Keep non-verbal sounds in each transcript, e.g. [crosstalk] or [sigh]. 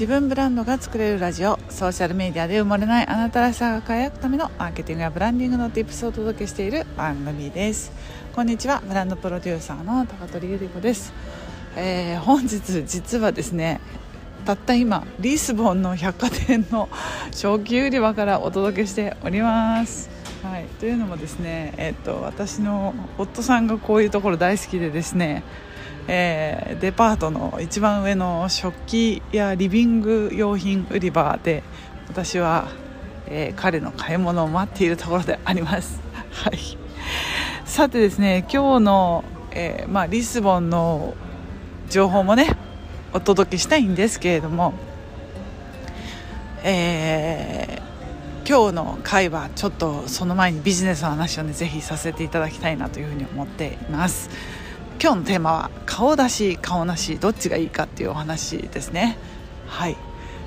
自分ブランドが作れるラジオソーシャルメディアで埋もれないあなたらしさが輝くためのマーケティングやブランディングの Tips をお届けしている番組です。こんにちはブランドプロデューサーの高取ゆり子です、えー、本日実はですねたった今リスボンの百貨店の食器売り場からお届けしております。はい、というのもですね、えーと私の夫さんがこういうところ大好きでですねえー、デパートの一番上の食器やリビング用品売り場で私は、えー、彼の買い物を待っているところであります。[laughs] はい、さてですね今日の、えー、まあ、リスボンの情報もねお届けしたいんですけれども、えー、今日の回はちょっとその前にビジネスの話をねぜひさせていただきたいなというふうに思っています。今日のテーマは顔出し顔なしどっちがいいかっていうお話ですね。はい、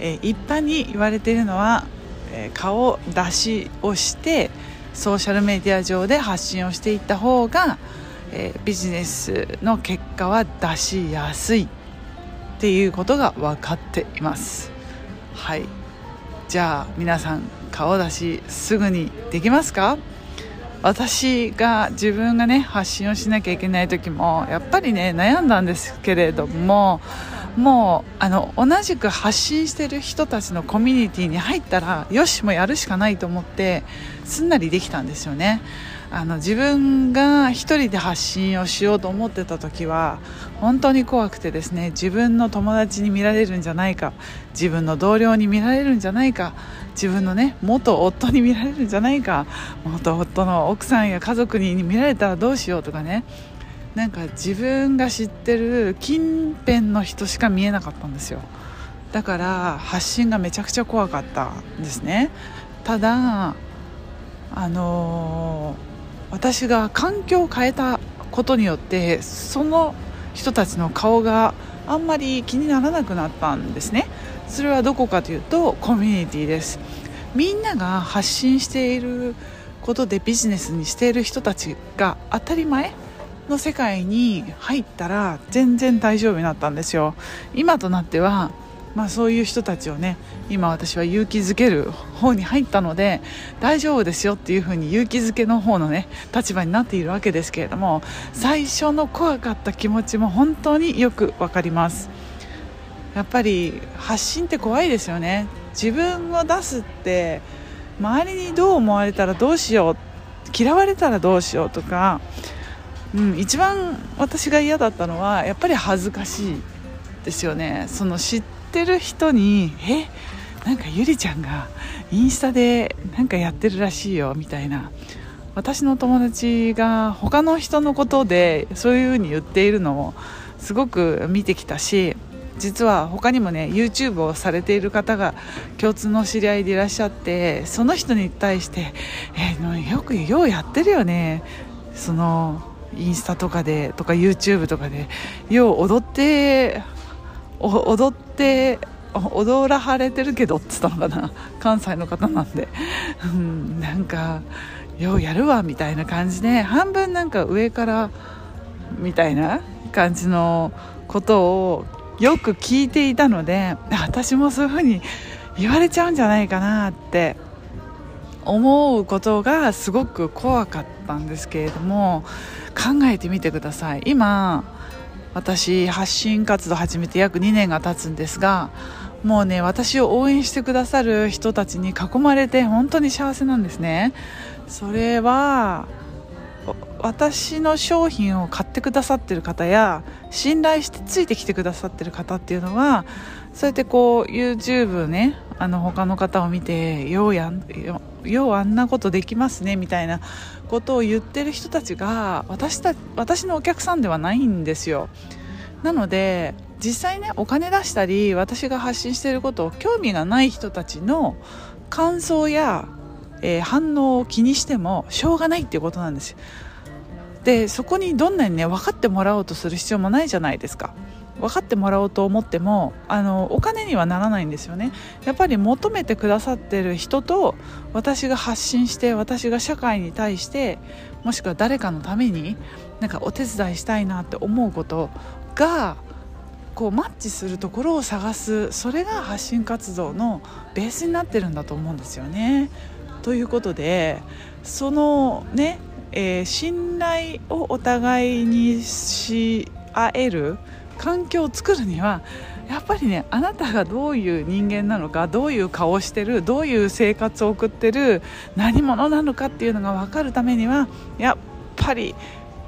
えー、一般に言われているのは、えー、顔出しをしてソーシャルメディア上で発信をしていった方が、えー、ビジネスの結果は出しやすいっていうことが分かっています。はい。じゃあ皆さん顔出しすぐにできますか？私が自分がね発信をしなきゃいけない時もやっぱりね悩んだんですけれどももうあの同じく発信してる人たちのコミュニティに入ったらよしもやるしかないと思ってすんなりできたんですよね。あの自分が一人で発信をしようと思ってた時は本当に怖くてですね自分の友達に見られるんじゃないか自分の同僚に見られるんじゃないか自分のね元夫に見られるんじゃないか元夫の奥さんや家族に見られたらどうしようとかね。なんか自分が知ってる近辺の人しか見えなかったんですよ。だから発信がめちゃくちゃ怖かったんですね。ただあのー私が環境を変えたことによってその人たちの顔があんまり気にならなくなったんですね。それはどこかというとコミュニティです。みんなが発信していることでビジネスにしている人たちが当たり前の世界に入ったら全然大丈夫になったんですよ。今となってはまあ、そういう人たちをね今私は勇気づける方に入ったので大丈夫ですよっていう風に勇気づけの方のね立場になっているわけですけれども最初の怖かった気持ちも本当によく分かります。やっぱり発信って怖いですよね。自分を出すって周りにどう思われたらどうしよう嫌われたらどうしようとか、うん、一番私が嫌だったのはやっぱり恥ずかしいですよね。その知ってってる人に「えなんかゆりちゃんがインスタでなんかやってるらしいよ」みたいな。私の友達が他の人のことでそういう風に言っているのをすごく見てきたし実は他にもね YouTube をされている方が共通の知り合いでいらっしゃってその人に対して「えー、よくようやってるよね」そのインスタとかでとか YouTube とかでよう踊って踊って踊らはれてるけどっつったのかな。[laughs] 関西の方なんで、うん、なんかようやるわみたいな感じで半分なんか上からみたいな感じのことをよく聞いていたので私もそういうふうに言われちゃうんじゃないかなって。思うことがすごく怖かったんですけれども考えてみてください。今私発信活動始めて約2年が経つんですがもうね私を応援してくださる人たちに囲まれて本当に幸せなんですね。それは私の商品を買ってくださってる方や信頼してついてきてくださってる方っていうのはそうやってこう YouTube ねあの他の方を見てようやんようあんなことできますねみたいなことを言ってる人たちが私た私のお客さんではないんですよ。なので実際ねお金出したり私が発信してることを興味がない人たちの感想や、えー、反応を気にしてもしょうがないっていうことなんですよ。でそこにどんなにね分かってもらおうとする必要もないじゃないですか。分かってもらおうと思ってもあのお金にはならないんですよねやっぱり求めてくださってる人と私が発信して私が社会に対してもしくは誰かのためになんかお手伝いしたいなって思うことがこうマッチするところを探すそれが発信活動のベースになってるんだと思うんですよね。ということでそのね、えー、信頼をお互いにし合える環境を作るにはやっぱりねあなたがどういう人間なのかどういう顔をしてるどういう生活を送ってる何者なのかっていうのが分かるためにはやっぱり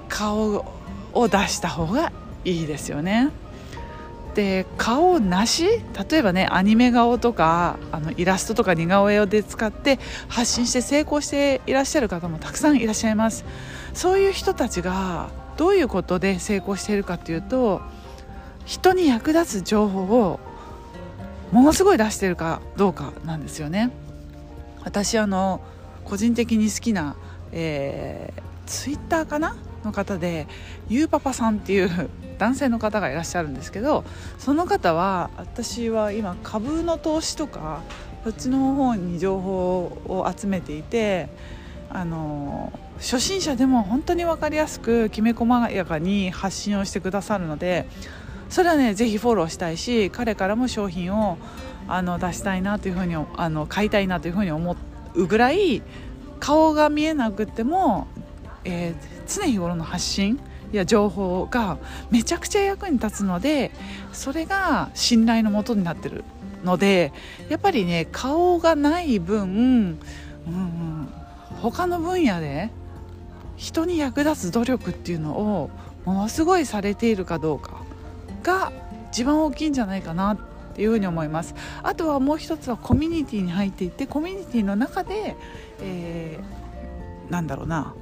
顔を出した方がいいですよね。で顔なし例えばねアニメ顔とかあのイラストとか似顔絵で使って発信して成功していらっしゃる方もたくさんいらっしゃいますそういう人たちがどういうことで成功しているかっていうと人に役立つ情報をものすごい出してるかどうかなんですよね。私あの個人的に好きな、えー、ツイッターかなの方でゆうパパさんっていう [laughs] 男性の方がいらっしゃるんですけどその方は私は今株の投資とかそっちの方に情報を集めていてあの初心者でも本当に分かりやすくきめ細やかに発信をしてくださるのでそれはねぜひフォローしたいし彼からも商品をあの出したいなというふうにあの買いたいなというふうに思うぐらい顔が見えなくても、えー、常日頃の発信や情報がめちゃくちゃ役に立つのでそれが信頼のもとになってるのでやっぱりね顔がない分、うん、他の分野で人に役立つ努力っていうのをものすごいされているかどうか。が一番大きいんじゃないかなっていうふうに思います。あとはもう一つはコミュニティに入っていってコミュニティの中で、えー、なんだろうな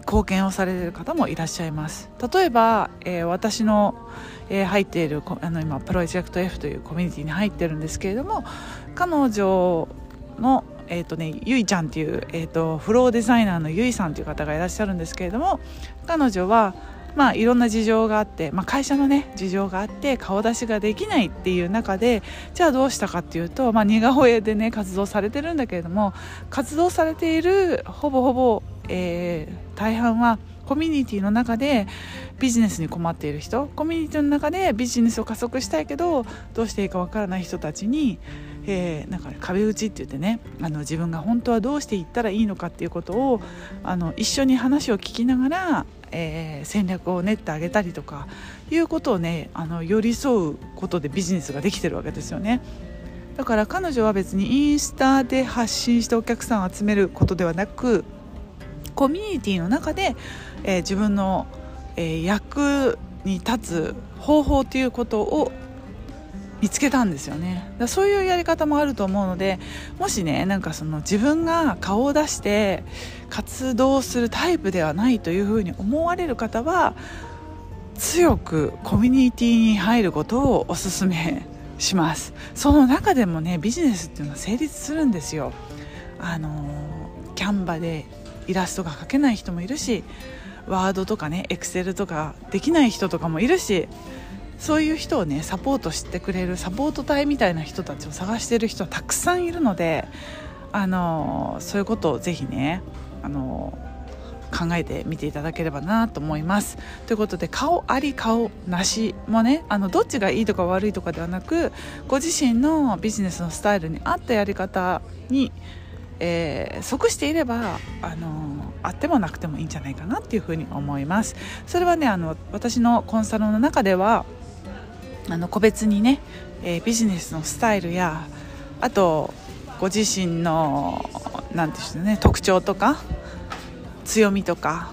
貢献をされている方もいらっしゃいます。例えば、えー、私の、えー、入っているあの今プロジェクト F というコミュニティに入ってるんですけれども彼女のえーとね、ゆいちゃんっていう、えーとフローデザイナーのゆいさんという方がいらっしゃるんですけれども彼女はまあ、いろんな事情があって、まあ、会社のね事情があって顔出しができないっていう中でじゃあどうしたかっていうと、まあ、似顔絵でね活動されてるんだけれども活動されているほぼほぼ、えー、大半はコミュニティの中でビジネスに困っている人コミュニティの中でビジネスを加速したいけどどうしていいかわからない人たちに、えー、なんか壁打ちって言ってねあの自分が本当はどうしていったらいいのかっていうことをあの一緒に話を聞きながらえー、戦略を練ってあげたりとかいうことをねあの寄り添うことでビジネスができてるわけですよね。だから彼女は別にインスタで発信してお客さんを集めることではなくコミュニティの中で、えー、自分の、えー、役に立つ方法ということを見つけたんですよね。だそういうやり方もあると思うのでもしねなんかその自分が顔を出して活動するタイプではないというふうに思われる方は強くコミュニティに入ることをおすすめします。その中でもねビジネスっていうのは成立するんですよ。あのキャンバでイラストが描けない人もいるしワードとかねエクセルとかできない人とかもいるしそういう人をねサポートしてくれるサポート隊みたいな人たちを探している人はたくさんいるのであのそういうことをぜひねあの考えてみていただければなと思います。ということで顔あり顔なしもねあのどっちがいいとか悪いとかではなくご自身のビジネスのスタイルに合ったやり方に、えー、即していればあのあってもなくてもいいんじゃないかなっていうふうに思います。それはねあの私のコンサルの中ではあの個別にね、えー、ビジネスのスタイルやあとご自身の何て言うんね特徴とか強みとか、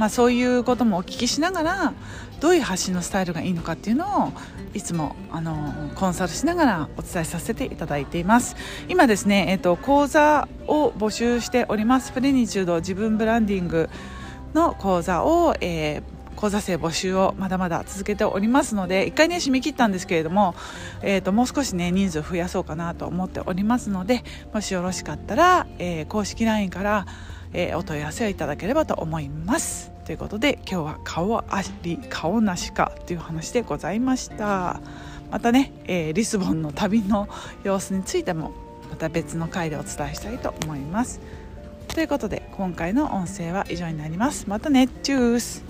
まあ、そういうこともお聞きしながらどういう発信のスタイルがいいのかっていうのをいつもあのコンサルしながらお伝えさせていただいています。今ですね、えーと、講座を募集しております。プレニチュード自分ブランディングの講座を、えー講座生募集をまだまだ続けておりますので1回ね締め切ったんですけれども、えーと、もう少しね人数を増やそうかなと思っておりますのでもしよろしかったら、えー、公式 LINE から、えー、お問い合わせをいただければと思います。ということで今日は顔あり顔なしかという話でございました。またね、えー、リスボンの旅の様子についてもまた別の回でお伝えしたいと思います。ということで今回の音声は以上になります。またねチュース。